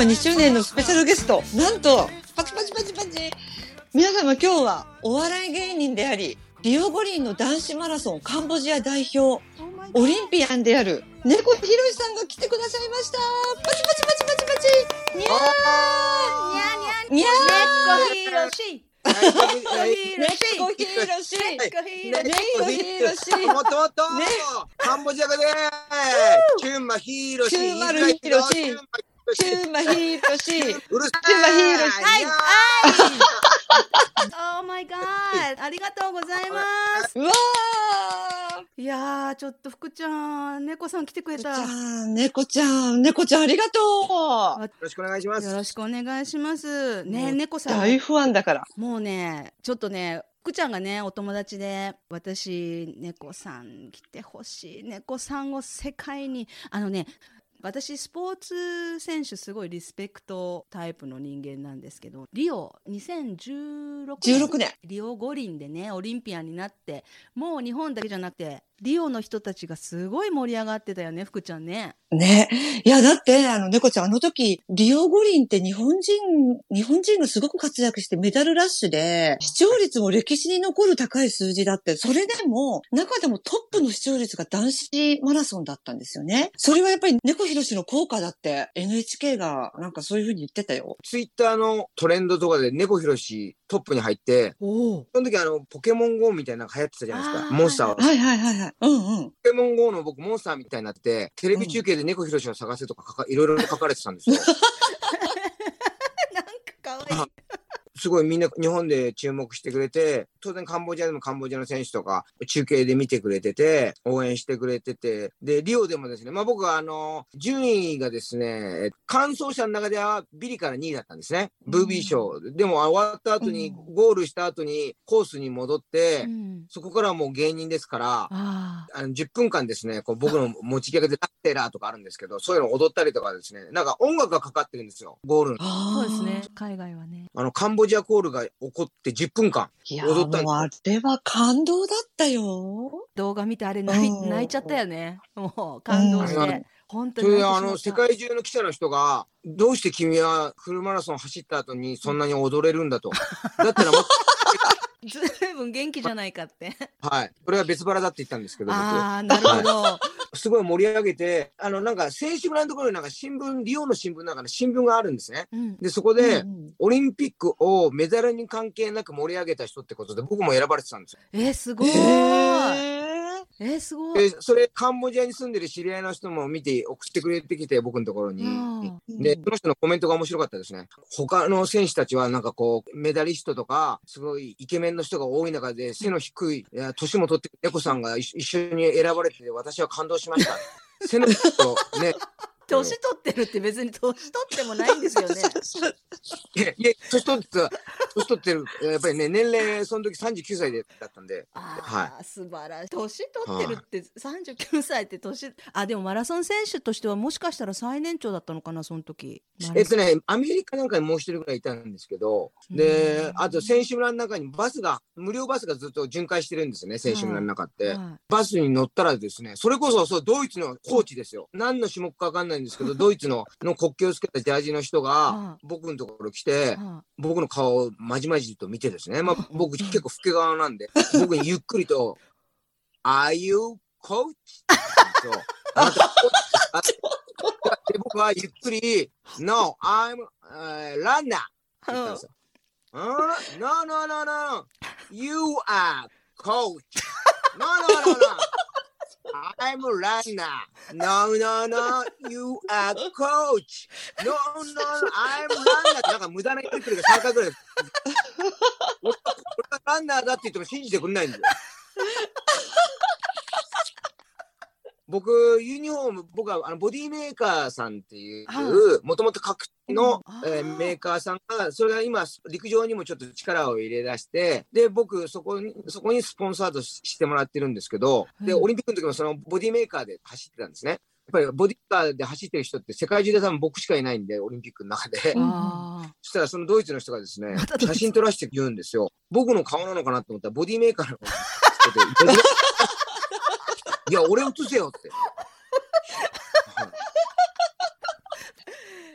ゃん今日は2周年のスペシャルゲスト。なんと、パチパチパチパチ。皆様今日はお笑い芸人であり、リオ五輪の男子マラソンカンボジア代表、オリンピアンである猫ひろしさんが来てくださいました。パチパチパチパチパチ。にゃー。にゃー。猫ひろし。猫ひろし。猫ひろし。猫ひろし。もっともっと、ねカンボジア語でチュンマヒー。ロシチュンマルヒロシチューマヒロシ。うるさいチュンマヒーロシ。はいやはい Oh my god ありがとうございますうわー。いやーちょっと福ちゃん猫さん来てくれじた猫ちゃん、猫ちゃんありがとう。よろしくお願いしますよろしくお願いしますね猫さん大ファンだから。もうねちょっとね福ちゃんがねお友達で私猫さん来てほしい猫さんを世界にあのね私スポーツ選手すごいリスペクトタイプの人間なんですけどリオ2016 16年。リオ五輪でねオリンピアンになってもう日本だけじゃなくてリオの人たちがすごい盛り上がってたよね福ちゃんね。ね。いや、だって、あの、猫ちゃん、あの時、リオ五輪って日本人、日本人がすごく活躍してメダルラッシュで、視聴率も歴史に残る高い数字だって、それでも、中でもトップの視聴率が男子マラソンだったんですよね。それはやっぱり猫ひろしの効果だって NHK がなんかそういうふうに言ってたよ。ツイッターのトレンドとかで猫ひろしトップに入って、おお。その時あの、ポケモン GO みたいなのが流行ってたじゃないですか。モンスターは。はいはいはいはい。うんうん。ポケモン GO の僕モンスターみたいになって、テレビ中継で猫ひろしを探せとか書かいろいろ書かれてたんですよ。なんか可愛い。すごいみんな日本で注目してくれて、当然カンボジアでもカンボジアの選手とか中継で見てくれてて、応援してくれてて、で、リオでもですね、まあ僕はあの、順位がですね、完走者の中ではビリから2位だったんですね。ブービー賞。でも終わった後に、うんゴールした後にコースに戻って、うん。そこからはもう芸人ですから、ああの10分間ですね、こう僕の 持ちギャグでラッテラーとかあるんですけど、そういうのを踊ったりとかですね、なんか音楽がかかってるんですよ、ゴールの。あ。そうですあね。海外はね。あの、カンボジアコールが起こって10分間。踊ったんもうあれは感動だったよ。動画見てあれ泣いうん泣いちゃったよね。もう感動しうんて。本当に。あの、世界中の記者の人が、どうして君はフルマラソン走った後にそんなに踊れるんだと。だったらもっずいぶん元気じゃないかって。と、はい。それは別腹だって言ったんですけど、僕。ああ、なるほど。すごい盛り上げて、あの、なんか、選手村のところになんか新聞、リオの新聞の中に新聞があるんですね。うん。で、そこで、うんオリンピックをメダルに関係なく盛り上げた人ってことで、僕も選ばれてたんですよ。えー、すごい。へーえー、すごい。で、それ、カンボジアに住んでる知り合いの人も見て、送ってくれてきて、僕のところに。うんで、その人のコメントが面白かったですね。他の選手たちはなんかこう、メダリストとか、すごいイケメンの人が多い中で、背の低い、年も取ってる猫さんが一一緒に選ばれてて、私は感動しました。背の低いと、ね、年取ってるって別に年取ってもないんですよね。いや、いや年取ってた、年取ってる、やっぱりね、年齢、その時39歳でだったんで、ああ、素晴らしい。年取ってるって39歳って年、あ、でもマラソン選手としてはもしかしたら最年長だったのかな、その時。えっとね、アメリカなんかにもう一人ぐらいいたんですけど、で、あと選手村の中にバスが、無料バスがずっと巡回してるんですよね、選手村の中って。はバスに乗ったらですね、それこそそうドイツのコーチですよ。何の種目かわかんないんですけど、ドイツのの国旗をつけたジャージの人うんが、僕のところ来て僕の顔をまじまじと見てですね、まあ 僕結構老け顔なんで、僕にゆっくりと、Are you coach? そうあで僕はゆっくり、No, I'm、uh, runner. って言ったんですよ。うん？No, no, no, no. You are coach. No, no, no, no. I'm a runner. No, no, no. You are coach. No, no, no. I'm runner. ってなんか無駄な言ってるが3回ぐらい。俺がランナーだって言っても信じてくれないんだよ。僕、ユニフォーム、僕はあのボディメーカーさんっていうは、もともと格闘の、うんえーメーカーさんが、それが今、陸上にもちょっと力を入れ出して、で、僕、そこに、そこにスポンサードししてもらってるんですけど、で、うんオリンピックの時もそのボディメーカーで走ってたんですね。やっぱりボディカーで走ってる人って世界中で多分僕しかいないんで、オリンピックの中で。そしたらそのドイツの人がですね 写真撮らせて言うんですよ。僕の顔なのかなと思ったら、ボディメーカーの いや、俺映せよって。はい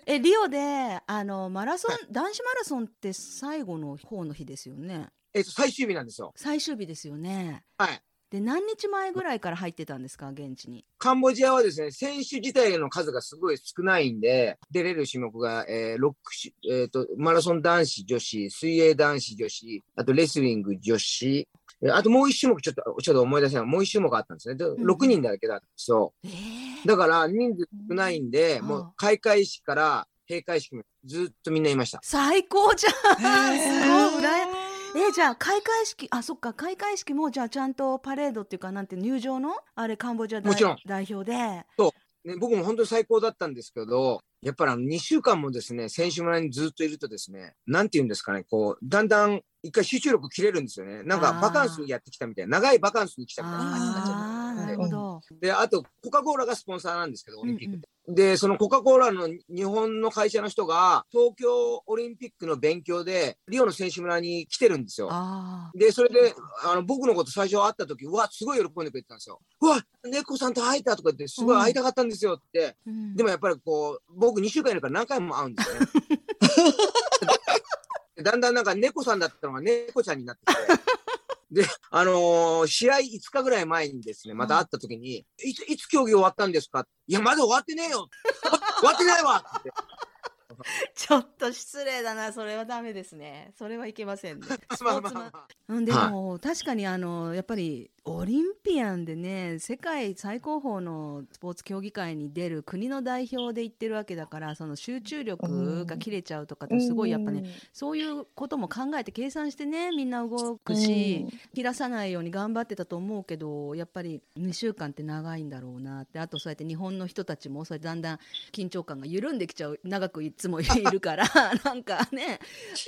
えリオであのマラソン、男子マラソンって最後の方の日ですよねえっと、最終日なんですよ。最終日ですよねはい。で何日前ぐらいから入ってたんですか？現地にカンボジアはですね、選手自体の数がすごい少ないんで、出れる種目が、えー、6種、えっ、と、マラソン男子、女子、水泳男子、女子、あとレスリング、女子、えーあともう一種目、ちょっと、ちょっと思い出せない。もう一種目あったんですね。でん6人だけだったんですよ。えー、だから、人数少ないんで、うん。もう開会式から閉会式までずっとみんないました。最高じゃん。すごい。えじゃあ開会式あそっか。開会式もじゃあちゃんとパレードっていうかなんて入場のあれカンボジア代表で。ね、僕も本当に最高だったんですけど、やっぱりあの2週間もですね、選手村にずっといるとですね、なんて言うんですかね、こう、だんだん一回集中力切れるんですよね。なんかバカンスにやってきたみたいな、長いバカンスに来たみたいな感じになっちゃう。なるほど、で、あと、コカ・コーラがスポンサーなんですけど、オリンピックで。で、そのコカ・コーラの日本の会社の人が、東京オリンピックの勉強で、リオの選手村に来てるんですよ。あで、それで、あの、僕のこと最初会った時、うわ、すごい喜んでくれてたんですよ。うわ、猫さんと会えたとか言って、すごい会いたかったんですよって。あ、うんでもやっぱりこう、僕2週間いるから何回も会うんですよね。だんだんなんか猫さんだったのが猫ちゃんになってきて。で、あのー試合5日ぐらい前にですね、また会った時に、いつ、いつ競技終わったんですか？いや、まだ終わってねえよ。終わってないわ。っ てちょっと失礼だな。それはダメですね。それはいけませんね。スポまあーツマンまあまあ。うん、でも、確かにあのやっぱりオリンピアンでね世界最高峰のスポーツ競技会に出る国の代表で行ってるわけだからその集中力が切れちゃうとかってすごいやっぱね、そういうことも考えて計算してねみんな動くし、切らさないように頑張ってたと思うけどやっぱり2週間って長いんだろうなってあとそうやって日本の人たちもそうやってだんだん緊張感が緩んできちゃう長くいつもいるから なんかね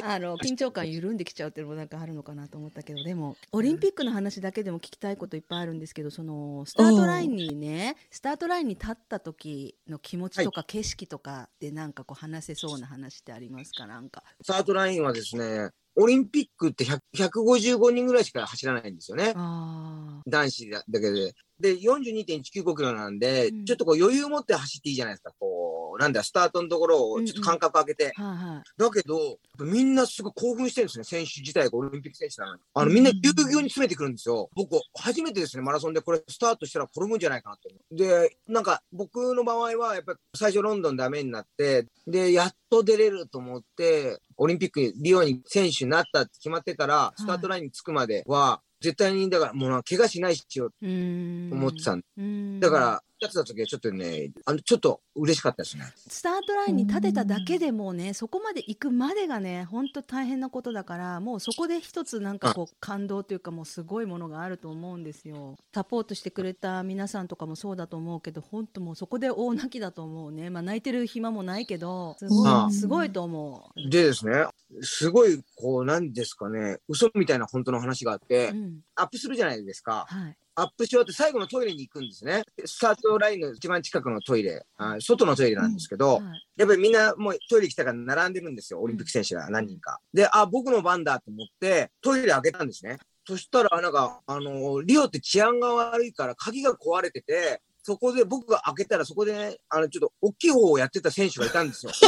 あの緊張感緩んできちゃうっていうのもなんかあるのかなと思ったけどでもオリンピックの話だけでも聞きたいこといっぱいあるんですけどそのスタートラインにねスタートラインに立った時の気持ちとか景色とかでなんかこう話せそうな話ってありますか？なんか。スタートラインはですね、オリンピックって100 155人ぐらいしか走らないんですよね。あ男子だけで。で、42.195キロなんで、うんちょっとこう余裕持って走っていいじゃないですか。こう、なんだ、スタートのところをちょっと間隔空けて。ーはいはいだけど、みんなすごい興奮してるんですね。選手自体がオリンピック選手なのに。あの、みんなぎゅうぎゅうに詰めてくるんですよ。僕、初めてですね、マラソンでこれスタートしたら転ぶんじゃないかなと思う。で、なんか、僕の場合は、やっぱり最初ロンドンダメになって、で、やっと出れると思って、オリンピックに、リオに選手になったって決まってから、スタートラインに着くまでは、絶対に、だから、もう怪我しないしようと思ってたんだから、やってた時はちょっとね、あの、ちょっと嬉しかったですね。スタートラインに立てただけでもねそこまで行くまでがね本当大変なことだからもうそこで一つなんかこう感動というかもうすごいものがあると思うんですよサポートしてくれた皆さんとかもそうだと思うけど本当もうそこで大泣きだと思うねまあ泣いてる暇もないけどすごいすごいと思う。でですね、すごい、こう、なんですかね、嘘みたいな本当の話があって、うんアップするじゃないですか。はいアップし終わって最後のトイレに行くんですね。スタートラインの一番近くのトイレ、あ外のトイレなんですけど、はいやっぱりみんなもうトイレ来たから並んでるんですよ、オリンピック選手が何人か。で、あ、僕の番だと思って、トイレ開けたんですね。そしたら、なんか、あのリオって治安が悪いから鍵が壊れてて、そこで僕が開けたら、そこでね、あの、ちょっと大きい方をやってた選手がいたんですよ。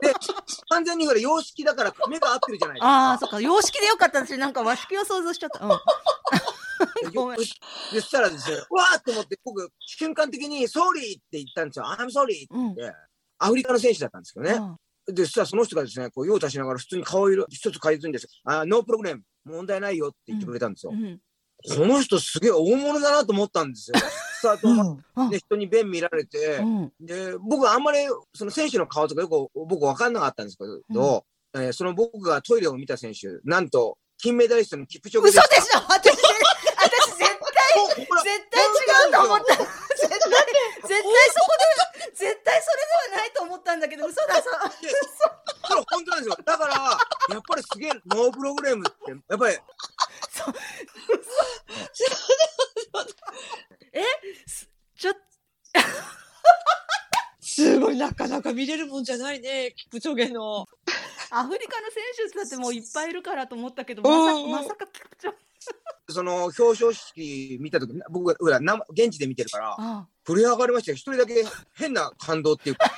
で、完全にほら、洋式だから目が合ってるじゃないですか。ああそっか洋式でよかった私なんか和式を想像しちゃった。うんごめん。でそしたらですね、わーって思って、僕、瞬間的に、 sorry って言ったんですよ。I'm sorry ってうん言って、アフリカの選手だったんですけどね。うん。で、そしたらその人がですね、こう、用を足しながら普通に顔色一つ変えずにですあ、 no problem、問題ないよって言ってくれたんですよ。うん。この人すげえ大物だなと思ったんですよ。スタートうん。あで人に弁見られて、うん。で、僕あんまりその選手の顔とかよく僕分かんなかったんですけど、えーその僕がトイレを見た選手、なんと、金メダリストのキプチョゲ嘘ででしょ？絶対違うと思った。絶対、絶対そこで、絶対それではないと思ったんだけど、嘘だ、そこれ本当なんですよ。だから、やっぱりすげえノープログラムって、やっぱり、そう。えちょっすごい、なかなか見れるもんじゃないね、キプチョゲの。アフリカの選手だってもういっぱいいるからと思ったけど、うんまさうん。まさか菊池その表彰式見た時僕ほら生現地で見てるからあ。震え上がりましたよ。一人だけ変な感動っていうか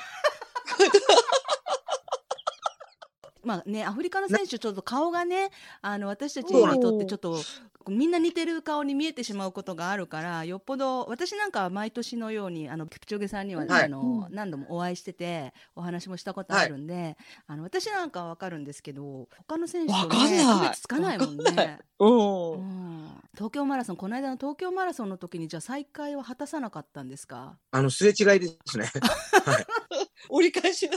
まあね、アフリカの選手、ちょっと顔がね、あの私たちにとってちょっと、みんな似てる顔に見えてしまうことがあるから、よっぽど、私なんかは毎年のように、あのキプチョゲさんには、はい。あの何度もお会いしてて、お話もしたことあるんで、あの私なんかはわかるんですけど、他の選手とね、区別つかないもんね。うんうん。東京マラソン、この間の東京マラソンの時に、じゃあ再開は果たさなかったんですか？あのすれ違いですね。折り返し。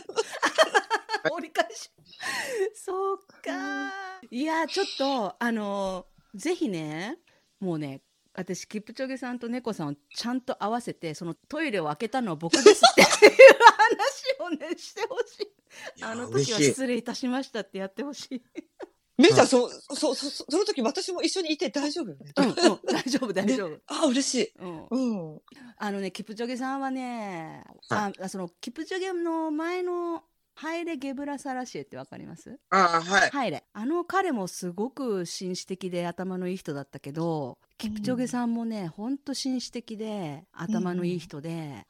折り返し。そうか。いや、ちょっと、あの、ぜひね、もうね、私、キプチョゲさんと猫さんをちゃんと合わせて、そのトイレを開けたのは僕ですっていう話をね、してほしい。あの時は失礼いたしましたってやってほしい。めいちゃん、そ、そ、そ、その時私も一緒にいて大丈夫よね？うん、うん、大丈夫、大丈夫。あ、嬉しい。うん、うん。あのね、キプチョゲさんはね、あそのキプチョゲの前のハイレ・ゲブラサラシエってわかります？ああはい。ハイレ。あの彼もすごく紳士的で頭のいい人だったけどキプチョゲさんもねほんと紳士的で頭のいい人で、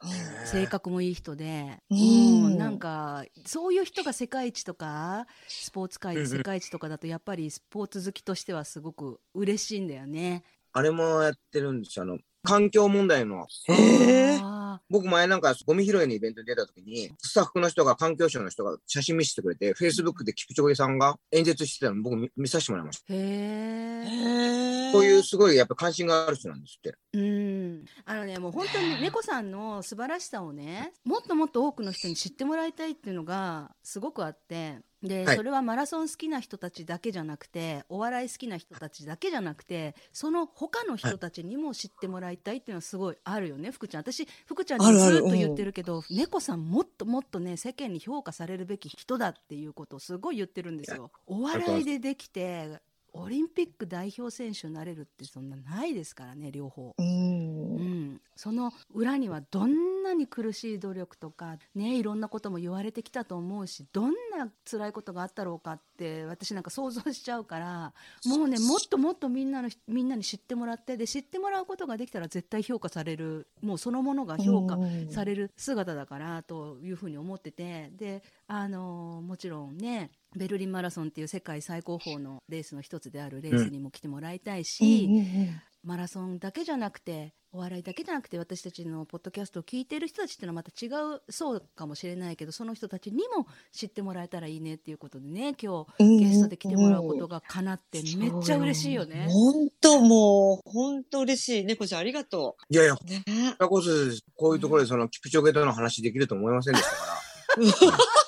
性格もいい人で、ううんんなんかそういう人が世界一とかスポーツ界うんうん。で世界一とかだとやっぱりスポーツ好きとしてはすごく嬉しいんだよね。あれもやってるんですよ。あの環境問題の。へえ。あ僕前なんかゴミ拾いのイベントに出た時にスタッフの人が環境省の人が写真見せてくれてフェイスブックでキプチョゲさんが演説してたの僕見見させてもらいました。ーへえ。へえ。そういうすごいやっぱ関心がある人なんですって。うん、あのねもう本当に猫さんの素晴らしさをねもっともっと多くの人に知ってもらいたいっていうのがすごくあってで、はい。それはマラソン好きな人たちだけじゃなくてお笑い好きな人たちだけじゃなくてその他の人たちにも知ってもらいたいっていうのはすごいあるよね。福ちゃん私福ちゃんにずっと言ってるけど猫さんもっともっとね世間に評価されるべき人だっていうことをすごい言ってるんですよ。お笑いでできてオリンピック代表選手になれるってそんなないですからね両方。うん。うん、その裏にはどんなに苦しい努力とかねいろんなことも言われてきたと思うしどんな辛いことがあったろうかって私なんか想像しちゃうからもうねもっともっとみんなのみんなに知ってもらってで知ってもらうことができたら絶対評価されるもうそのものが評価される姿だからというふうに思っててであのもちろんねベルリンマラソンっていう世界最高峰のレースの一つであるレースにも来てもらいたいし、うんうんうんマラソンだけじゃなくてお笑いだけじゃなくて私たちのポッドキャストを聞いてる人たちっていうのはまた違うそうかもしれないけどその人たちにも知ってもらえたらいいねっていうことでね今日ゲストで来てもらうことが叶ってめっちゃ嬉しいよね。本当もう、本当嬉しい。猫ちゃんありがといやいやう。ね。こそこういうところでそのキプチョゲとの話できると思いませんでしたから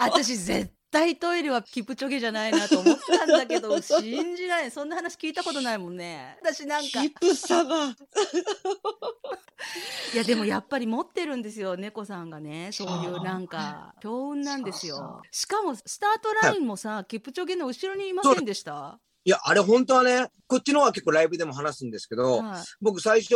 私絶対トイレはキプチョゲじゃないなと思ったんだけど 信じないそんな話聞いたことないもんね。私なんか。キプ様。いやでもやっぱり持ってるんですよ猫さんがね。そういそううなんか強運なんですよ。しかもスタートラインもさ、キプチョゲの後ろにいませんでした？いやあれ本当はねこっちの方は結構ライブでも話すんですけど、はい。僕最初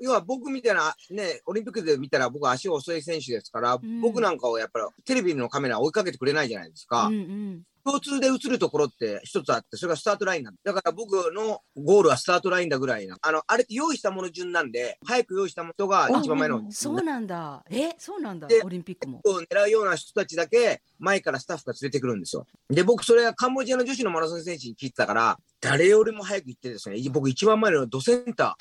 要は僕みたいなねオリンピックで見たら僕足遅い選手ですから、ん。僕なんかをやっぱりテレビのカメラ追いかけてくれないじゃないですか、うんうん共通で映るところって一つあってそれがスタートラインなんだ。だから僕のゴールはスタートラインだぐらいな。あのあれって用意したもの順なんで早く用意した人が一番前のそうなんだ。えそうなんだ。でオリンピックも。を狙うような人たちだけ前からスタッフが連れてくるんですよ。で、僕、それはカンボジアの女子のマラソン選手に聞いてたから、誰よりも早く行ってですね、僕一番前のドセンタ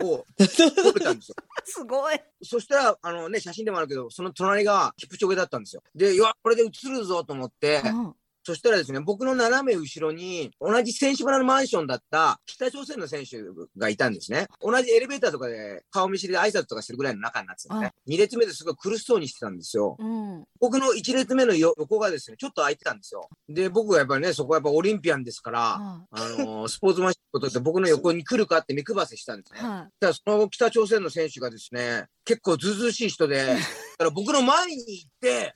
ーを 取れたんですよ。すごい。そしたら、あのね、写真でもあるけど、その隣がキプチョゲだったんですよ。で、いや、これで映るぞと思って、うんそしたらですね、僕の斜め後ろに、同じ選手村のマンションだった北朝鮮の選手がいたんですね。同じエレベーターとかで顔見知りで挨拶とかしてるぐらいの仲になってたんですね。2列目ですごい苦しそうにしてたんですよ。うん僕の1列目のよ横がですね、ちょっと空いてたんですよ。で、僕はやっぱりね、そこはやっぱオリンピアンですから、はあのースポーツマンシップとって僕の 横に来るかって目配せしたんですね。いはただその北朝鮮の選手がですね、結構ずうずうしい人で、だから僕の前に行って、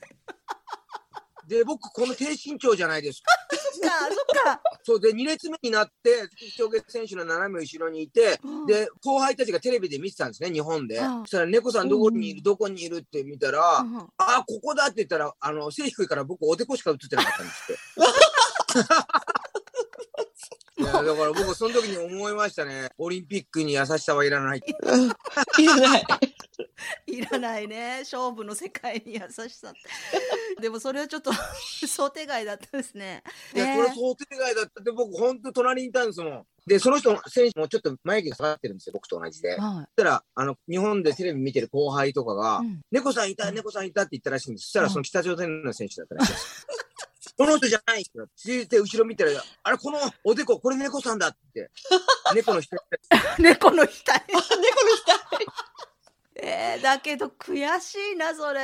で、僕この低身長じゃないですか。いそっかそっかそうで、2列目になって、長月選手の斜め後ろにいて、うんで、後輩たちがテレビで見てたんですね、日本で。うんそしたら、猫さんどこにいる、どこにいるって見たら、うんあ、ここだって言ったら、あの、背低いから僕おでこしか映ってなかったんですって。いやから僕その時に思いましたね。オリンピックに優しさはいらない。いらない。いらないね。勝負の世界に優しさって。でもそれはちょっと想定外だったですね。いや、ね。これ想定外だった。って僕本当隣にいたんですもん。で、その人の選手もちょっと眉毛が下がってるんですよ、僕と同じで。そはしたら、あの、日本でテレビ見てる後輩とかが、い、うん。猫さんいた、猫さんいたって言ったらしいんです。そしたらうん。その北朝鮮の選手だったらしいです。この人じゃないって続いて後ろ見たら、あれ、このおでこ、これ猫さんだって。猫の人。猫の額。猫の額。えー、だけど悔しいなそれ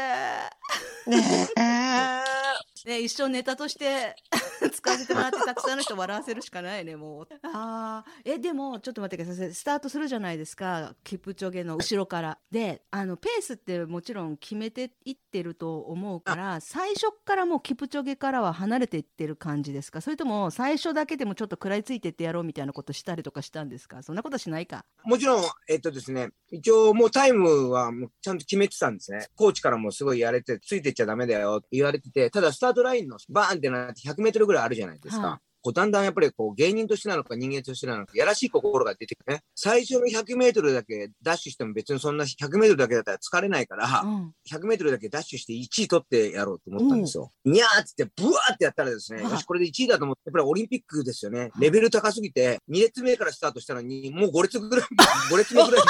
ねえ。ね一生ネタとして 使わせてもらってたくさんの人笑わせるしかないねもう。あー。えでもちょっと待ってください。スタートするじゃないですか。キプチョゲの後ろから。であのペースってもちろん決めていってると思うから最初からもうキプチョゲからは離れていってる感じですか？それとも最初だけでもちょっと食らいついてってやろうみたいなことしたりとかしたんですか？そんなことしないか？もちろん、えっとですね、一応もうタイムはもうちゃんと決めてたんですね。コーチからもすごいやれて、ついてっちゃダメだよって言われてて、ただスタートラインのバーンってなって100メートルぐらいあるじゃないですか。はいこうだんだんやっぱりこう芸人としてなのか人間としてなのか、やらしい心が出てくるね。最初の100メートルだけダッシュしても別にそんな100メートルだけだったら疲れないから、うん100メートルだけダッシュして1位取ってやろうと思ったんですよ。にゃーっつってブワーってやったらですね、はいよし、これで1位だと思って、やっぱりオリンピックですよね。レベル高すぎて、2列目からスタートしたのに、もう5列ぐらい、5列目ぐらいに。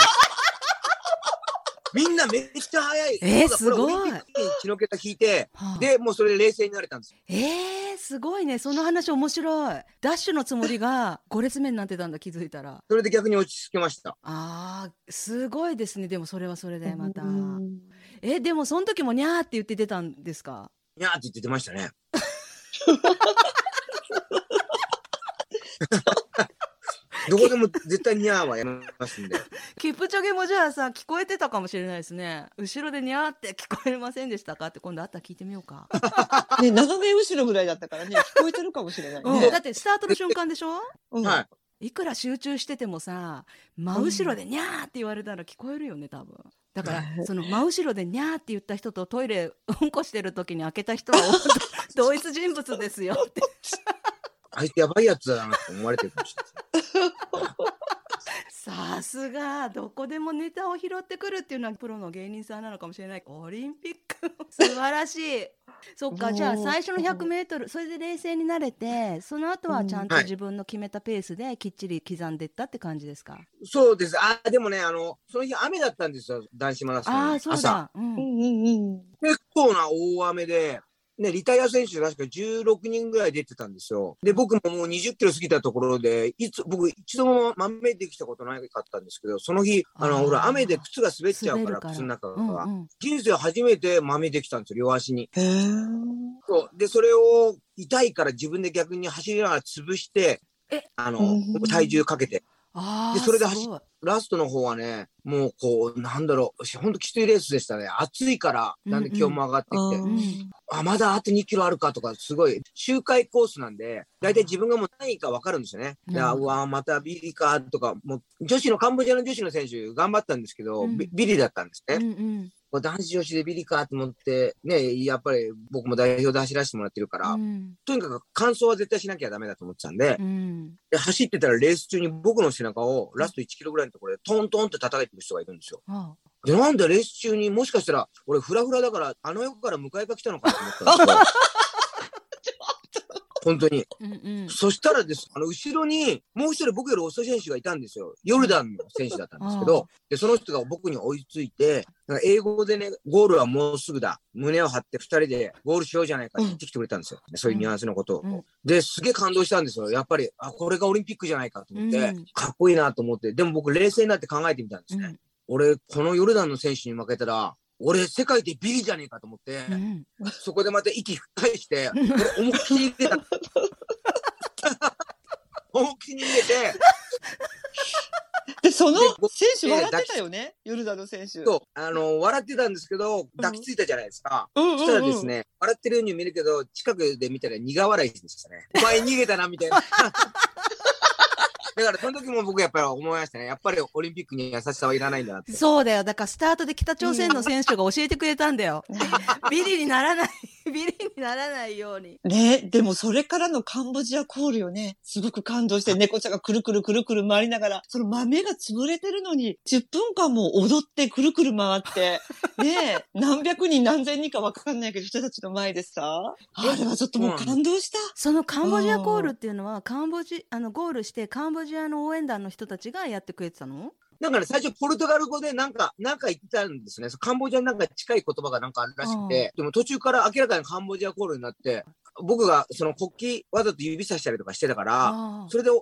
みんなめっちゃ速い。えーすごい。オリンピックに血の桁引いて、はあ。で、もうそれで冷静になれたんですよ。えー、すごいね。その話面白い。ダッシュのつもりが 5列目になってたんだ気づいたら。それで逆に落ち着けました。あーすごいですね。でもそれはそれでまた。うんえでもその時もにゃーって言って出たんですか？にゃーって言って出ましたね。どこでも絶対にゃーはやめますんで。キプチョゲもじゃあさ聞こえてたかもしれないですね。後ろでにゃーって 聞こえませんでしたか？って今度あったら聞いてみようか、ね、斜め後ろぐらいだったからね、聞こえてるかもしれないうんね。だ。ってスタートの瞬間でしょ？うん。はい。いくら集中しててもさ真後ろでにゃーって言われたら聞こえるよね多分。だからはい。その真後ろでにゃーって言った人とトイレうんこしてる時に開けた人は同一人物ですよってあいつやばいやつだなって思われてるかもしれない。さすがどこでもネタを拾ってくるっていうのはプロの芸人さんなのかもしれないオリンピック素晴らしい そっかじゃあ最初の 100m それで冷静になれてその後はちゃんとはい自分の決めたペースできっちり刻んでいったって感じですか、そうです。あ、でもね、あの、その日雨だったんですよ、男子マラソン。ああそう朝。だ、うんうんうんうん。結構な大雨で、ね、リタイア選手確か16人ぐらい出てたんですよ。で、僕ももう20キロ過ぎたところで、いつ、僕一度も満面できたことなかったんですけど、その日、あの、ほら、雨で靴が滑っちゃうから、滑る靴の中が。うんうん人生初めて豆できたんですよ、両足に。へえ。そう。で、それを痛いから自分で逆に走りながら潰してえ、あのうん、体重かけて。でそれで走ラストの方はね、もうこう、なんだろう、ほんときついレースでしたね。暑いから、だんだん気温も上がってきて、うんうん。あ、まだあと2キロあるかとか、すごい、周回コースなんで、だいたい自分がもう何位か分かるんですよね。うん。うわ、またビリかとか、もう、女子の、カンボジアの女子の選手、頑張ったんですけど、ビリだったんですね。うんうんこう男子女子でビリかと思って、ね、やっぱり僕も代表で走らせてもらってるから、うんとにかく完走は絶対しなきゃダメだと思ってたんで、うんで走ってたらレース中に僕の背中をラスト1キロぐらいのところでトントンって叩いてる人がいるんですよ。あで、なんでレース中にもしかしたら俺フラフラだからあの横から迎えが来たのかと思ったんですよ。本当に。うんうんそしたらです、あの後ろにもう一人僕より遅い選手がいたんですよ。ヨルダンの選手だったんですけど、で、その人が僕に追いついて、英語でね、ゴールはもうすぐだ。胸を張って二人でゴールしようじゃないかって言ってきてくれたんですよ。そういうニュアンスのことを。うんで、すげえ感動したんですよ。やっぱり、あ、これがオリンピックじゃないかと思って、うんかっこいいなと思って、でも僕冷静になって考えてみたんですね。うん俺、このヨルダンの選手に負けたら、俺、世界でビリじゃねえかと思って、うんそこでまた息吹き返して、俺思いっきり入れた。思いっきり入れて、で、その選手笑ってたよね、ヨルダの選手。そう、あの、笑ってたんですけど、抱きついたじゃないですか。そしたらですね、笑ってるように見えるけど、近くで見たら苦笑いでしたね。お前逃げたな、みたいな。だから、その時も僕やっぱり思いましたね。やっぱりオリンピックに優しさはいらないんだなって。そうだよだからスタートで北朝鮮の選手が教えてくれたんだよビリにならないビリにならないように。ねでもそれからのカンボジアコールよね。すごく感動して、猫ちゃんがくるくるくるくる回りながら、その豆が潰れてるのに、10分間も踊ってくるくる回って、ねえ、何百人何千人かわかんないけど、人たちの前でさ、あれはちょっともう感動した。そのカンボジアコールっていうのは、カンボジ、あの、ゴールしてカンボジアの応援団の人たちがやってくれてたの？なんかね、最初ポルトガル語でなんか、なんか言ってたんですね。カンボジアになんか近い言葉がなんかあるらしくて、でも途中から明らかにカンボジアコールになって、僕がその国旗わざと指さしたりとかしてたから、それで怒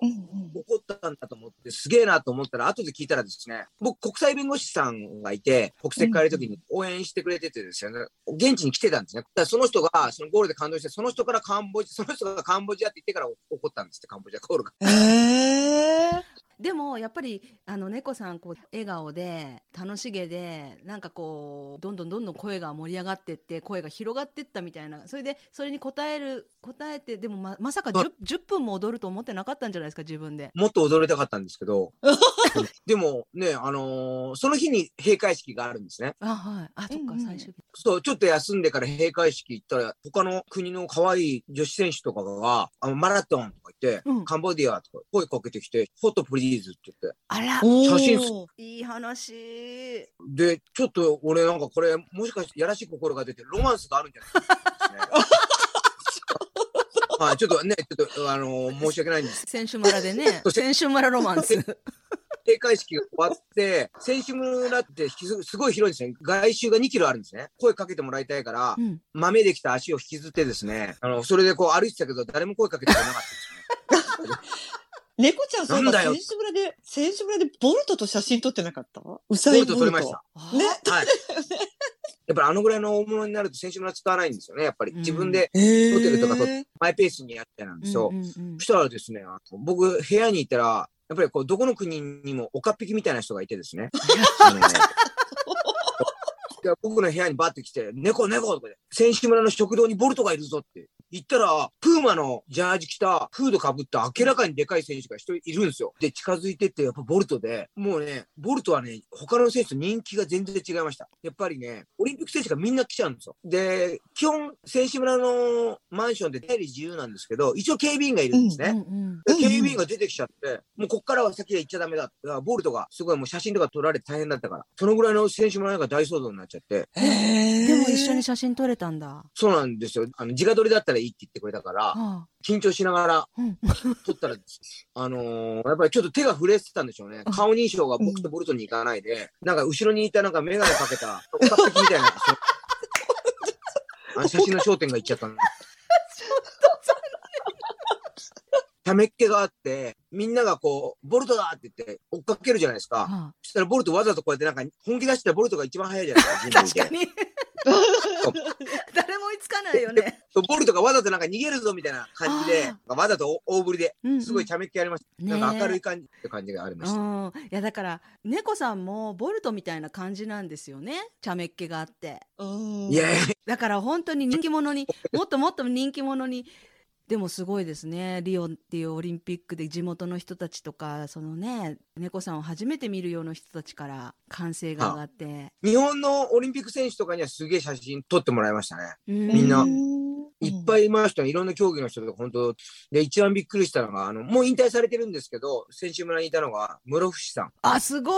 ったんだと思って、すげえなと思ったら、後で聞いたらですね、僕、国際弁護士さんがいて、国籍変えるときに応援してくれててですよね、現地に来てたんですね。だからその人が、そのゴールで感動して、その人からカンボジア、その人がカンボジアって言ってから怒ったんですって、カンボジアコールが。へえ。でもやっぱりあの猫さんこう笑顔で楽しげでなんかこうどんどんどんどん声が盛り上がってって声が広がってったみたいなそれでそれに応える応えてでもままさか 10, 10分も踊ると思ってなかったんじゃないですか自分で。もっと踊りたかったんですけど、でもね、あのーその日に閉会式があるんですね。あはいあそっかうんうん最終日。そう、ちょっと休んでから閉会式行ったら、他の国の可愛い女子選手とかが、あのマラトンとか言って、うんカンボディアとか声かけてきて、フォトプリーズって言って。あら写真いい話。で、ちょっと俺なんかこれ、もしかしてやらしい心が出て、ロマンスがあるんじゃない？ですね。はい、ちょっとね、ちょっと、あのー申し訳ないんです。選手村でね 選手村ロマンス。閉会式が終わって、選手村ってすすごい広いんですね。外周が2キロあるんですね。声かけてもらいたいからう、ん、豆できた足を引きずってですね、あの、それでこう歩いてたけど、誰も声かけてくれなかったんですよね。猫ちゃん、そういえ選手村で、選手村でボルトと写真撮ってなかった？ウサインボルト撮りました。あね。はい。やっぱりあのぐらいの大物になると選手村使わないんですよね。やっぱり自分でへホテルとか撮っえ。マイペースにやってなんですよ。うんうんうんそしたらですね、あの僕部屋にいたら、やっぱりこう、どこの国にもおかっぴきみたいな人がいてですね。僕の部屋にバッて来て、猫猫とかで、選手村の食堂にボルトがいるぞって言ったら、プーマのジャージ着た、フードかぶった明らかにでかい選手が一人いるんですよ。で、近づいてって、やっぱボルトで、もうね、ボルトはね、他の選手と人気が全然違いました。やっぱりね、オリンピック選手がみんな来ちゃうんですよ。で、基本、選手村のマンションで出入り自由なんですけど、一応警備員がいるんですね。うんうんで警備員が出てきちゃって、もうこっからは先で行っちゃダメだボルトがすごいもう写真とか撮られて大変だったから、そのぐらいの選手村が大騒動になっちゃって。でも一緒に写真撮れたんだ。そうなんですよ。あの、自画撮りだったらいいって言ってくれたから、はあ緊張しながらうん撮ったら あのーやっぱりちょっと手が震えてたんでしょうね。顔認証が僕とボルトに行かないで、なんか後ろにいたなんかメガネかけた、おかっみたいな、そ あの写真の焦点がいっちゃったんで。ためっ気があって、みんながこう、ボルトだって言って追っかけるじゃないですか。はあそしたらボルトわざとこうやってなんか本気出してボルトが一番速いじゃないですか。人類で確かに。誰も追いつかないよね。ボルトがわざとなんか逃げるぞみたいな感じであ、わざと大振りで、うんうん。すごいちゃめっ気ありました。ねえ。なんか明るい感じって感じがありました。うん、いやだから猫さんもボルトみたいな感じなんですよね。茶目っ気があって。いやだから本当に人気者にもっともっと人気者にでもすごいですね。リオっていうオリンピックで地元の人たちとかそのね猫さんを初めて見るような人たちから歓声が上がって、日本のオリンピック選手とかにはすげえ写真撮ってもらいましたね。うん。みんな。いいっぱいいましたよいろんな競技の人とか本当。で、一番びっくりしたのが、あの、もう引退されてるんですけど、選手村にいたのが、室伏さん。あすごい！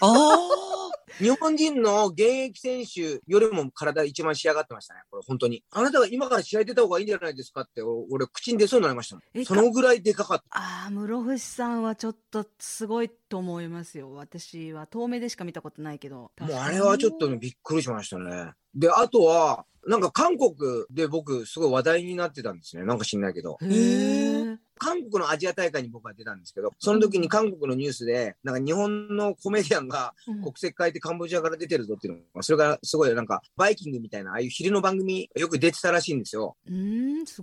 あ日本人の現役選手よりも体一番仕上がってましたね。これ本当に。あなたが今から試合出た方がいいんじゃないですかって、お俺口に出そうになりましたもえん。そのぐらいでかかった。ああ室伏さんはちょっとすごいと思いますよ私は遠目でしか見たことないけどもうあれはちょっとね、びっくりしましたね。で、あとは、なんか韓国で僕すごい話題になってたんですね。なんか知んないけど。へえ韓国のアジア大会に僕は出たんですけど、その時に韓国のニュースで、なんか日本のコメディアンが国籍変えてカンボジアから出てるぞっていうのが、それがすごいなんかバイキングみたいな、ああいう昼の番組よく出てたらしいんですよ。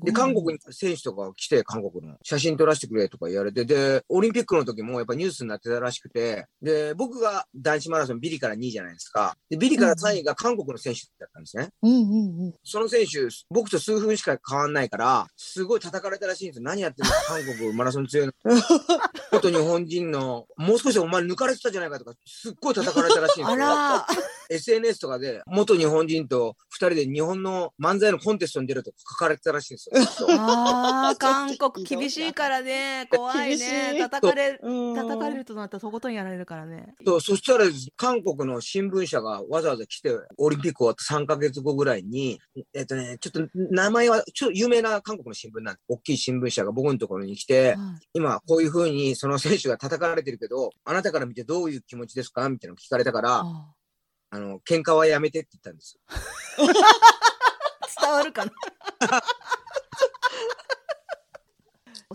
で、韓国に選手とかが来て、韓国の写真撮らせてくれとか言われて、で、オリンピックの時もやっぱニュースになってたらしくて、で、僕が男子マラソンビリから2位じゃないですか。で、ビリから3位が韓国の選手だったんですね。うんうんうん。その選手、僕と数分しか変わんないから、すごい叩かれたらしいんですよ。何やってんの韓国マラソン強いの。元日本人の、もう少しお前抜かれてたじゃないかとか、すっごい叩かれたらしいんですよ。あら SNS とかで元日本人と二人で日本の漫才のコンテストに出ると書かれてたらしいんですよ。ああ、韓国厳しいからね。怖いね。い。叩かれ叩かれるとなったらとことんやられるからね。とそしたら韓国の新聞社がわざわざ来てオリンピック終わった3ヶ月後ぐらいにえっとねちょっと名前はちょっと有名な韓国の新聞なんで大きい新聞社が僕のところに来てはい。今こういうふうにその選手が叩かれてるけどあなたから見てどういう気持ちですか？みたいなの聞かれたからああの喧嘩はやめてって言ったんですー伝わるかな？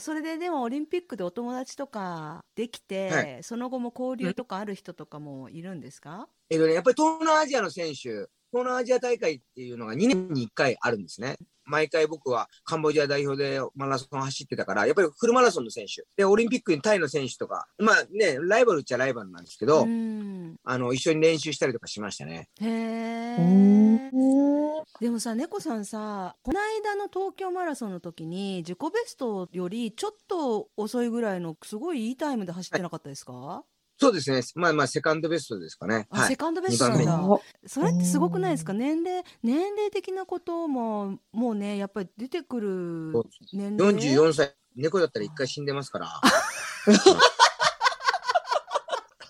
それででもオリンピックでお友達とかできて、はい。その後も交流とかある人とかもいるんですか、えっとねやっぱり東南アジアの選手東南アジア大会っていうのが2年に1回あるんですね。毎回僕はカンボジア代表でマラソン走ってたから、やっぱりフルマラソンの選手。で、オリンピックにタイの選手とか、まあね、ライバルっちゃライバルなんですけど、うん。あの、一緒に練習したりとかしましたね。へでもさ、猫さんさ、この間の東京マラソンの時に自己ベストよりちょっと遅いぐらいのすごいいいタイムで走ってなかったですか、そうですね。まあまあ、セカンドベストですかね。あ、はい。セカンドベストなん二だ番。それってすごくないですか？年齢、年齢的なことも、もうね、やっぱり出てくる年齢？44歳。猫だったら一回死んでますから。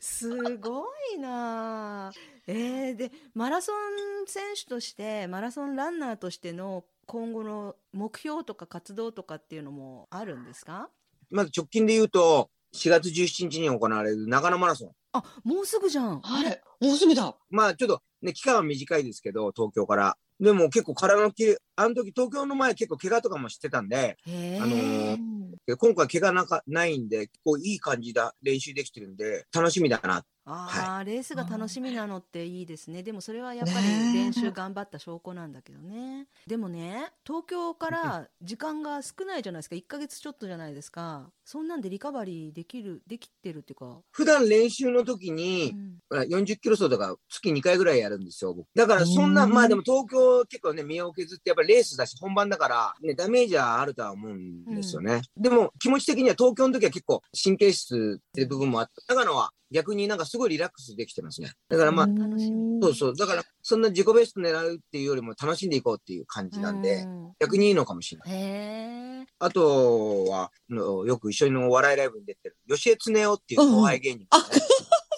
すごいなあえー、でマラソン選手としてマラソンランナーとしての今後の目標とか活動とかっていうのもあるんですか？まず直近で言うと、4月17日に行われる長野マラソン。あもうすぐじゃんはい。もうすぐだ。まあちょっとね、期間は短いですけど、東京から。でも結構体のきあの時東京の前結構怪我とかもしてたんで、あのーで今回怪我なんかないんで、こういい感じだ、練習できてるんで、楽しみだな。あー、レースが楽しみなのっていいですね。でもそれはやっぱり練習頑張った証拠なんだけどね。でもね東京から時間が少ないじゃないですか。1ヶ月ちょっとじゃないですか。そんなんでリカバリーできるできてるっていうか、普段練習の時うに、ん。ほら40キロ走とか月2回ぐらいやるんですよ、僕。だからそんな、うんまあでも東京結構ね、身を削ってやっぱりレースだし本番だから、ね、ダメージはあるとは思うんですよね。でも気持ち的には東京の時は結構神経質っていう部分もあって、長野は逆になんかすごいリラックスできてますね。だからまあ、楽しみそうそう。だからそんな自己ベスト狙うっていうよりも楽しんでいこうっていう感じなんで、うん逆にいいのかもしれない。へえ。あとは、のよく一緒にお笑いライブに出てる、吉江恒夫っていう後輩芸人ね、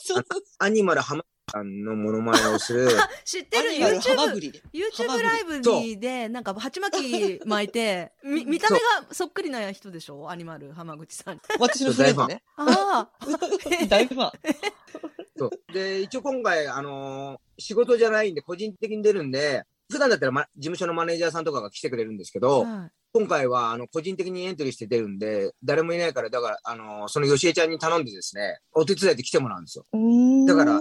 そうアニマル浜さんのモノマネをする、知ってる？YouTube。YouTube ライブにでなんか鉢巻き巻いて み見た目がそっくりな人でしょ？アニマル浜口さん。私のフレンドね。ああ。だいぶファン。そうで、一応今回、あのー仕事じゃないんで、個人的に出るんで、普段だったら、ま、事務所のマネージャーさんとかが来てくれるんですけど、はい今回は、あの、個人的にエントリーして出るんで、誰もいないから、だから、あのーその吉江ちゃんに頼んでですね、お手伝いで来てもらうんですよ。だから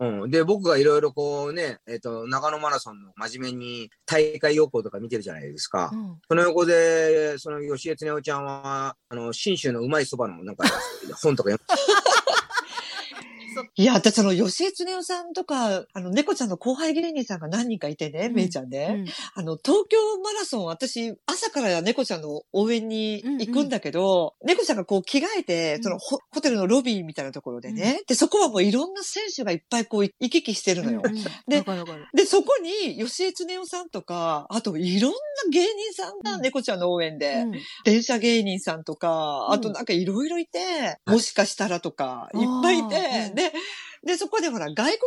うん。で、僕がいろいろこうね、えっ、と、長野マラソンの真面目に大会要項とか見てるじゃないですか。うんその横で、その吉江恒夫ちゃんは、あの、信州のうまいそばの、なんか、本とか読む。いや、私、その、吉江恒夫さんとか、あの、猫ちゃんの後輩芸人さんが何人かいてね、うん。めいちゃんね。うん。あの、東京マラソン、私、朝から猫ちゃんの応援に行くんだけど、猫ちゃんがこう着替えて、そのホ、ホテルのロビーみたいなところでね、で、そこはもういろんな選手がいっぱいこう行き来してるのよ。うんうんでで、そこに、吉江恒夫さんとか、あと、いろんな芸人さんがうん。猫ちゃんの応援で、うん。電車芸人さんとか、うん。あとなんかいろいろいて、い。もしかしたらとか、いっぱいいて、で、で、そこでほら、外国人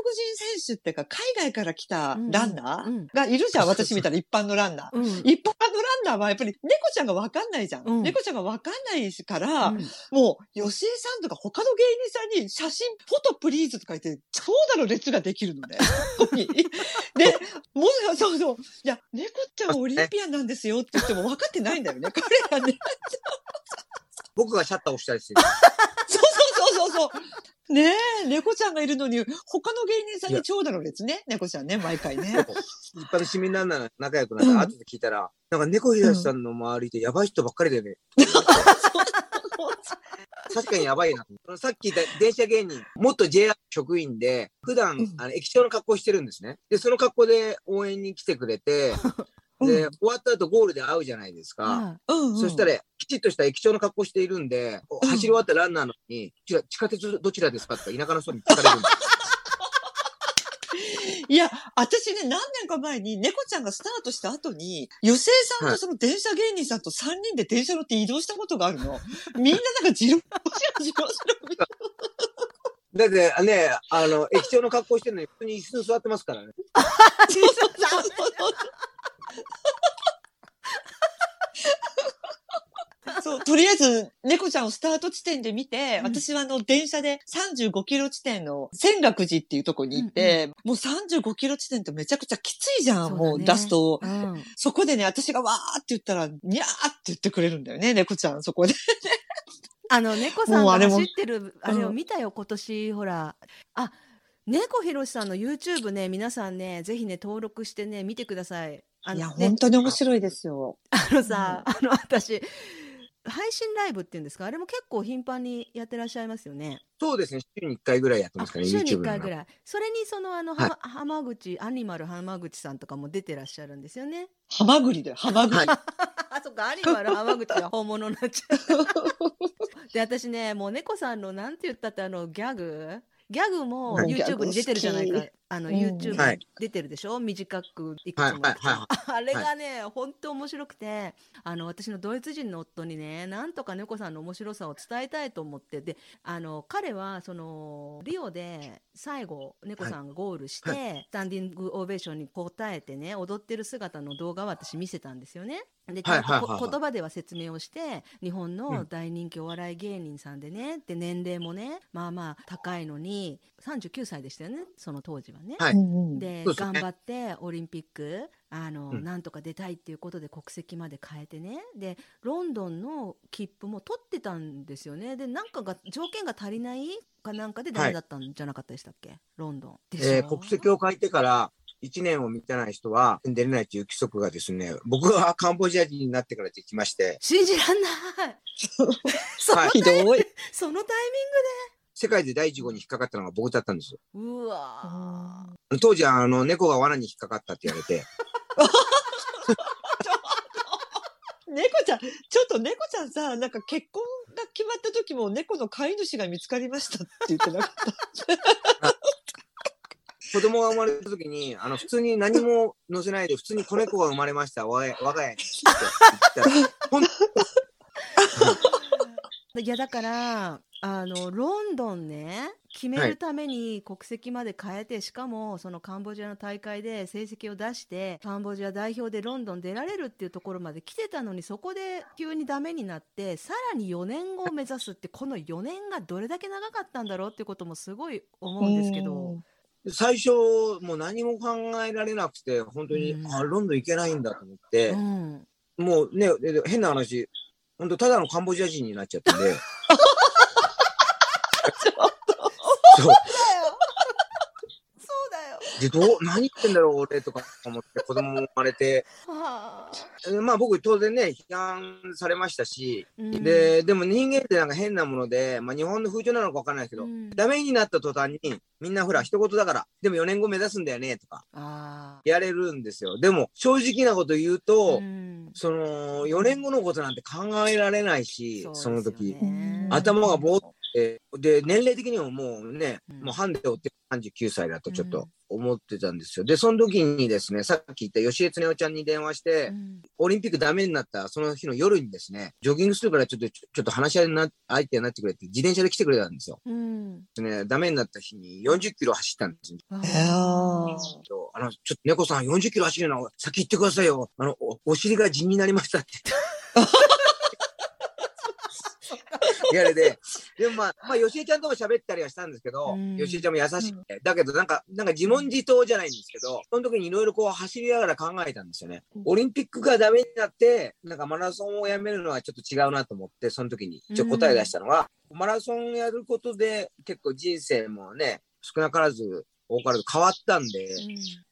選手っていうか、海外から来たランナうんうんーがいるじゃん、私みたいな一般のランナー。うん一般のランナーはやっぱり猫ちゃんがわかんないじゃん。うん猫ちゃんがわかんないから、うんもう、吉江さんとか他の芸人さんに写真、フォトプリーズとか言って、長蛇の列ができるのね。ここにで、もう、そうそう。いや、猫ちゃんはオリンピアンなんですよって言っても分かってないんだよね。彼らね。僕がシャッター押したりして、そうそうそうそう。ねえ、猫ちゃんがいるのに、他の芸人さんに長蛇の列ね。猫ちゃんね、毎回ね。一般の市民ランナーが仲良くなったら、うん後で聞いたら、なんか猫東さんの周りでやばい人ばっかりだよね。確かにやばいな。さっき言った電車芸人、元 JR 職員で、普段、うんあの駅長の格好してるんですね。で、その格好で応援に来てくれて、う んで、終わった後ゴールで会うじゃないですか。はうん、うん。そしたら、きちっとした駅長の格好しているんで、うん走り終わったランナーのに、地下鉄どちらですか？とか田舎の人に聞かれるんです。いや、私ね、何年か前に猫ちゃんがスタートした後に、吉江さんとその電車芸人さんと3人で電車乗って移動したことがあるの。みんななんかジロジロジロジロだってね、あの、駅長の格好してるのに、普通に椅子に座ってますからね。そうそうそう そうとりあえず、猫ちゃんをスタート地点で見て、うん。私はあの、電車で35キロ地点の千楽寺っていうとこに行って、もう35キロ地点ってめちゃくちゃきついじゃん、そうだね。もうラスト。を。うん。そこでね、私がわーって言ったら、にゃーって言ってくれるんだよね、猫ちゃん、そこで。あの猫さんが走ってるあれをうん見たよ今年ほら。あ猫ひろしさんの YouTube ね皆さんねぜひね登録してね見てください。あいや、のね。本当に面白いですよ。あのさ、あの私配信ライブっていうんですか？あれも結構頻繁にやってらっしゃいますよね。そうですね、週に1回ぐらいやってますかね、週に YouTube 1回のぐらい。それにそのあの、はい。は浜口アニマル浜口さんとかも出てらっしゃるんですよね。ハマグリだよ、ハマグリ。はい。あそっか。アニマル浜口は本物になっちゃう で私ねもう猫さんのなんて言ったってあのギャグ？ギャグもはい。YouTube に出てるじゃないかあのうん。YouTube 出てるでしょ、短くいくつも。いくつも、はいはい。は あれがね、本当面白くてあの私のドイツ人の夫にねなんとか猫さんの面白さを伝えたいと思ってであの彼はそのリオで最後猫さんがゴールして、はスタンディングオベーションに応えてね踊ってる姿の動画を私見せたんですよね。でちゃんと言葉では説明をして日本うん。の大人気お笑い芸人さんでねで年齢もねまあまあ高いのに39歳でしたよねその当時はね。はい。でね。頑張ってオリンピックあの、うん。なんとか出たいっていうことで国籍まで変えてね。でロンドンの切符も取ってたんですよね。でなんかが条件が足りないかなんかでダメだったんじゃなかったでしたっけ、ロンドン。えー国籍を変えてから1年を満たない人は出れないという規則がですね、僕はカンボジア人になってからできまして、信じらんない。そのはいひどい。そのタイ世界で第1号に引っかかったのが僕だったんですよ。うわ当時はあの猫が罠に引っかかったって言われて、猫ちゃん、ちょっと猫ちゃんさ、なんか結婚が決まった時も猫の飼い主が見つかりましたって言ってなかった。子供が生まれた時に、あの、普通に何も載せないで、普通に子猫が生まれました、我が我が家にって言ったら、ほんーいやだからあのロンドンね決めるために国籍まで変えて、しかもそのカンボジアの大会で成績を出してカンボジア代表でロンドン出られるっていうところまで来てたのにそこで急にダメになってさらに4年後を目指すってこの4年がどれだけ長かったんだろうっていうこともすごい思うんですけど。最初、もう何も考えられなくて、本当に、うんあ、ロンドン行けないんだと思って、うんもうね、で変な話、本当ただのカンボジア人になっちゃったんで。そう。そうだよ。で、どう、何言ってんだろう、俺とか思って、子供も生まれて。はあえまあ僕、当然ね、批判されましたし、うんで、でも人間ってなんか変なもので、まあ日本の風潮なのかわからないですけど、うんダメになった途端に、みんなほら、一言だから、でも4年後目指すんだよね、とか、あやれるんですよ。でも、正直なこと言うーと、うんその、4年後のことなんて考えられないし、その時。うですよね頭がぼーって、で、年齢的にももうね、うんもうハンデを追って39歳だとちょっと思ってたんですよ。で、その時にですね、さっき言った吉江恒夫ちゃんに電話して、うんオリンピックダメになったその日の夜にですね、ジョギングするからちょっと、ちょっと話し合いにな相手になってくれって、自転車で来てくれたんですよ。うんでね、ダメになった日に40キロ走ったんですよ。あの、ちょっと猫さん40キロ走るの先行ってくださいよ。あの、おお尻が地になりましたって。やれで、でもまあ、まあ、吉江ちゃんとも喋ったりはしたんですけど、うん。吉江ちゃんも優しくて、だけどなんか、なんか自問自答じゃないんですけど、その時にいろいろこう走りながら考えたんですよね。オリンピックがダメになって、なんかマラソンをやめるのはちょっと違うなと思って、その時に一応答え出したのは、マラソンやることで結構人生もね、少なからず、多からず変わったんで、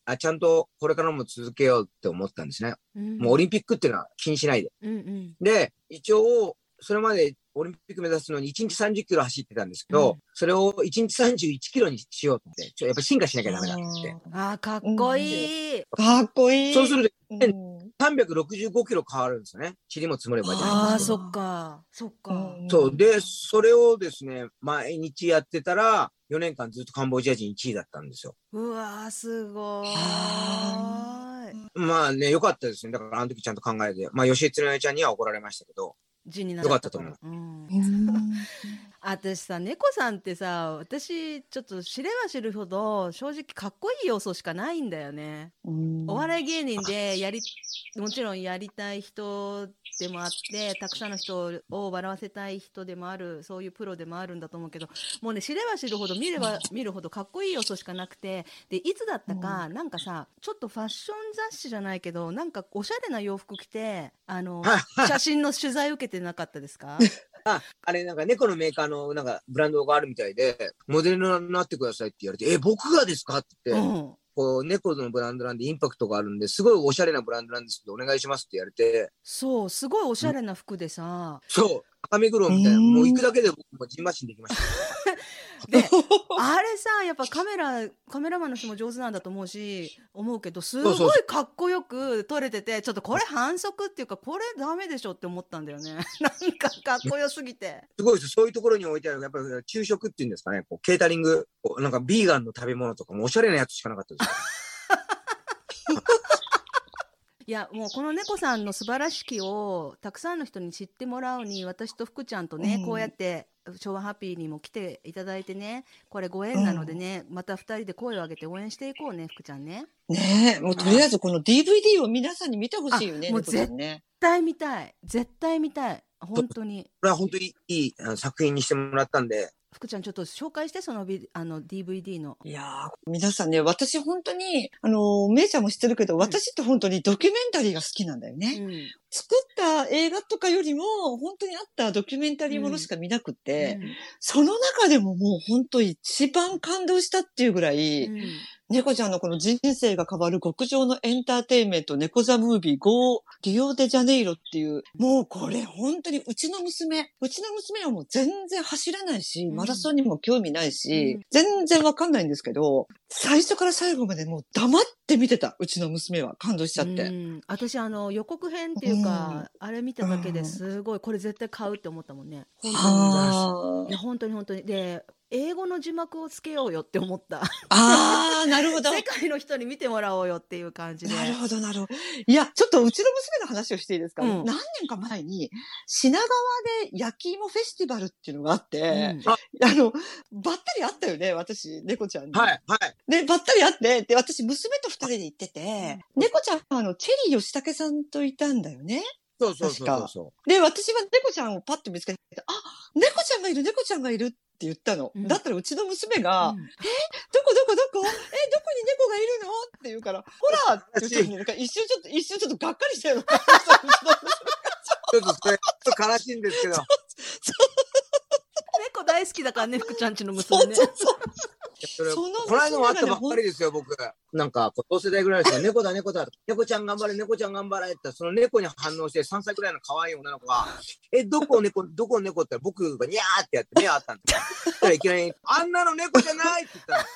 あ、ちゃんとこれからも続けようって思ったんですね。うん。もうオリンピックっていうのは気にしないで。うんうん。で、一応、それまでオリンピック目指すのに1日30キロ走ってたんですけど、うんそれを1日31キロにしようと思って、ちょやっぱ進化しなきゃダメだって。あーかっこいい、かっこいい。そうすると、うん365キロ変わるんですよね。塵も積もればじゃないああ。そっか。そっか。うんそう。で、それをですね、毎日やってたら、4年間ずっとカンボジア人1位だったんですよ。うわー、すごーい。あまあね、良かったですね。だからあの時ちゃんと考えて。まあ、吉井つねちゃんには怒られましたけど。字になよかったと思う。うん。うん 私さ猫さんってさ私ちょっと知れば知るほど正直かっこいい要素しかないんだよね。うん。お笑い芸人でやりもちろんやりたい人でもあってたくさんの人を笑わせたい人でもあるそういうプロでもあるんだと思うけどもうね知れば知るほど見れば見るほどかっこいい要素しかなくてでいつだったか、なんかさちょっとファッション雑誌じゃないけどなんかおしゃれな洋服着てあの写真の取材受けてなかったですか？あ、あれなんか猫のメーカーのなんかブランドがあるみたいで、モデルになってくださいって言われて、え、僕がですか？って言って、うん。こう、猫のブランドなんでインパクトがあるんで、すごいおしゃれなブランドなんですけど、お願いしますって言われて、そうすごいおしゃれな服でさ。そう、赤目黒みたいな、うんもう行くだけで僕もジンマシンできました。で あれさやっぱカメラカメラマンの人も上手なんだと思うし思うけどすごいかっこよく撮れててちょっとこれ反則っていうかこれダメでしょって思ったんだよね なんかかっこよすぎてすごいです。そういうところに置いてある、やっぱり昼食っていうんですかね、こうケータリング、なんかビーガンの食べ物とかもおしゃれなやつしかなかったですよ。いやもうこの猫さんの素晴らしきをたくさんの人に知ってもらうに私と福ちゃんとね、うん。こうやって昭和ハッピーにも来ていただいてねこれご縁なのでね、また二人で声を上げて応援していこうね福ちゃんね。ねえ、もうとりあえずこの DVD を皆さんに見てほしいよね、あもう。絶対見たい。絶対見たい。本当に。これは本当にいい作品にしてもらったんで、福ちゃんちょっと紹介してそのビあの DVD の。いやー、皆さんね、私本当に、あの、めいちゃんも知ってるけど、私って本当にドキュメンタリーが好きなんだよね。うん。作った映画とかよりも、本当にあったドキュメンタリーものしか見なくって、その中でももう本当一番感動したっていうぐらい、うん猫ちゃんのこの人生が変わる極上のエンターテインメント、猫ザムービー GO リオデジャネイロっていう、もうこれ本当にうちの娘、うちの娘はもう全然走らないし、うん。マラソンにも興味ないし、うん。全然わかんないんですけど、最初から最後までもう黙って見てた、うちの娘は。感動しちゃって。うん。私あの予告編っていうか、あれ見ただけうん。ですごいこれ絶対買うって思ったもんね。本当に本当に。で英語の字幕をつけようよって思ったあー、なるほど。世界の人に見てもらおうよっていう感じでなるほど、なるほど。いや、ちょっとうちの娘の話をしていいですか、うん何年か前に、品川で焼き芋フェスティバルっていうのがあって、うんあの、ばったり会ったよね、私、猫ちゃんに。はい、はい。で、ばったり会って、で、私、娘と二人で行ってて、猫ちゃんは、あの、チェリー吉武さんといたんだよね。そうそうそうそうそで、私は猫ちゃんをパッと見つけて、あ、猫ちゃんがいる、猫ちゃんがいるって言ったの。うん。だったらうちの娘が、うんどこどこどこ？え、どこに猫がいるの？って言うから、ほら！って言ってねなんか一瞬ちょっと、一瞬ちょっとがっかりしたよ。う。ちょっとそれ、ちょっと悲しいんですけど、猫大好きだからね福ちゃんちの娘ねそうそう。それそのこの間も会ったばっかりですよ、僕。なんか、こう同世代ぐらいですよ。猫だ、猫だ。猫ちゃん頑張れ、猫ちゃん頑張れってその猫に反応して3歳ぐらいの可愛い女の子が、え、どこ猫、どこ猫って僕がニャーってやって目あったんですいきなり、あんなの猫じゃないって言ったら、カ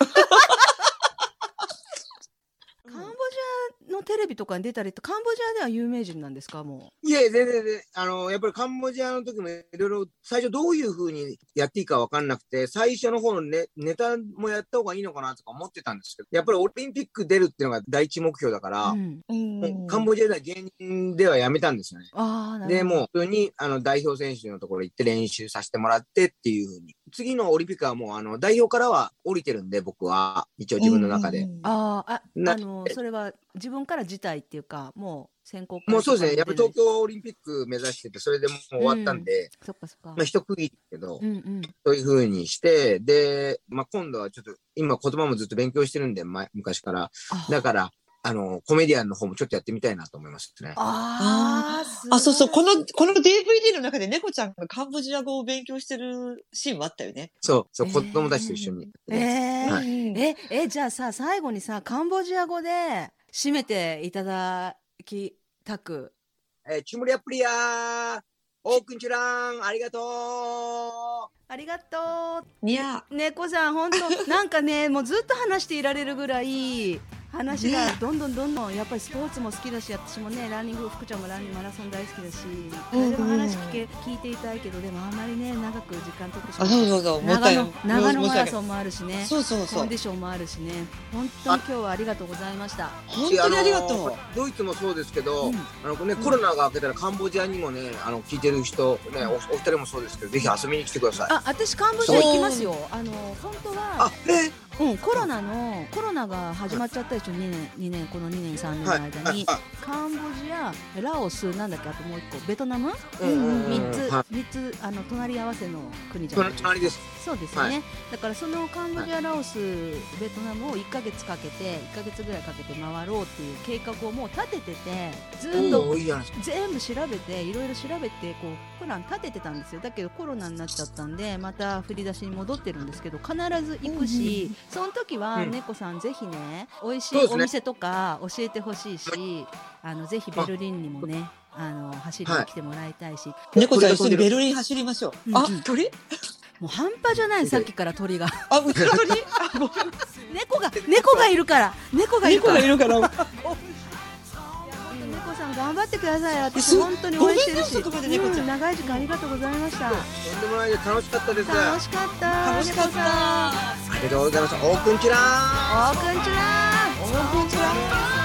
ンボジアのテレビとかに出たりとカンボジアでは有名人なんですか？もいや、全然全然、あの、やっぱりカンボジアの時もいろいろ、最初どういう風にやっていいかわかんなくて、最初の方のね、ネタもやった方がいいのかなとか思ってたんですけど、やっぱりオリンピック出るっていうのが第一目標だから、う、うん、カンボジアでは芸人ではやめたんですよね。ああなるほど。で、もう普通にあの代表選手のところ行って練習させてもらってっていう風に。次のオリンピックはもうあの代表からは降りてるんで、僕は。一応自分の中で。。あーあなあのそれは自分から辞退っていうかもう選考会もうそうですね。やっぱ東京オリンピック目指してて、それでもう終わったんで、そっかそっか、まあ一区切りですけど、うんうんそういう風にして、で、まあ今度はちょっと、今言葉もずっと勉強してるんで、前昔から。あだから、あの、コメディアンの方もちょっとやってみたいなと思いますね。あー。あ、そうそう、この、この DVD の中で猫ちゃんがカンボジア語を勉強してるシーンもあったよね。そう、そう、えー。子供たちと一緒に。えー。はい。ええじゃあさ最後にさカンボジア語で締めていただきたく。えー、チュムリアプリアーオークンチュランありがとう。ありがとにゃう猫さん本当なんかねもうずっと話していられるぐらい話がどんどんどんどんやっぱりスポーツも好きだし私もねランニング福ちゃんもランニングマラソン大好きだしうでも話聞け聞いていたいけどでもあんまりね長く時間取ってしまあ、そうそうそう。もった長野いない。長野マラン。ソンもあるしねそうそうそうコンデ。ィションもあるしね本当に今日はありがとうございました本当にありがとのドイツもそうですけど、うんあのね、コロナが明けたらカンボジアにもね、あの聞いてる人、ね、おお二人もそうですけど、ぜひ遊びに来てください。あ私カンボジア行きますよあの本当はあ、えうん、コロナのコロナが始まっちゃったでしょ、2年、2年、この2年、3年のはい間に、はい。カンボジア、ラオス、なんだっけ、あともう一個、ベトナム、うんうんうん。3つ、は三つあの隣り合わせの国じゃない隣隣です。そうですよね、はだからそのカンボジア、ラオス、ベトナムを1か月かけて、1か月ぐらいかけて回ろうっていう計画をもう立ててて、ずっとおーいいじゃないですか。全部調べていろいろ調べてこうプラン立ててたんですよ。だけどコロナになっちゃったんでまた振り出しに戻ってるんですけど必ず行くし、その時はうん。猫さんぜひね美味しいお店とか教えてほしいしあのぜひベルリンにもねあ。の走りに来てもらいたいし、猫ちゃん一緒にベルリン走りましょう。あ鳥？もう半端じゃないさっきから鳥が。あ、鳥？あ、ごめん。猫が猫がいるから。猫がいるからん頑張ってください私す本当に応援してるし、長い時間ありがとうございましたとんでもない。楽しかったです。楽しかった楽しかった。ありがとうございました。オープンチラーおーくんちらーおーこんにちは。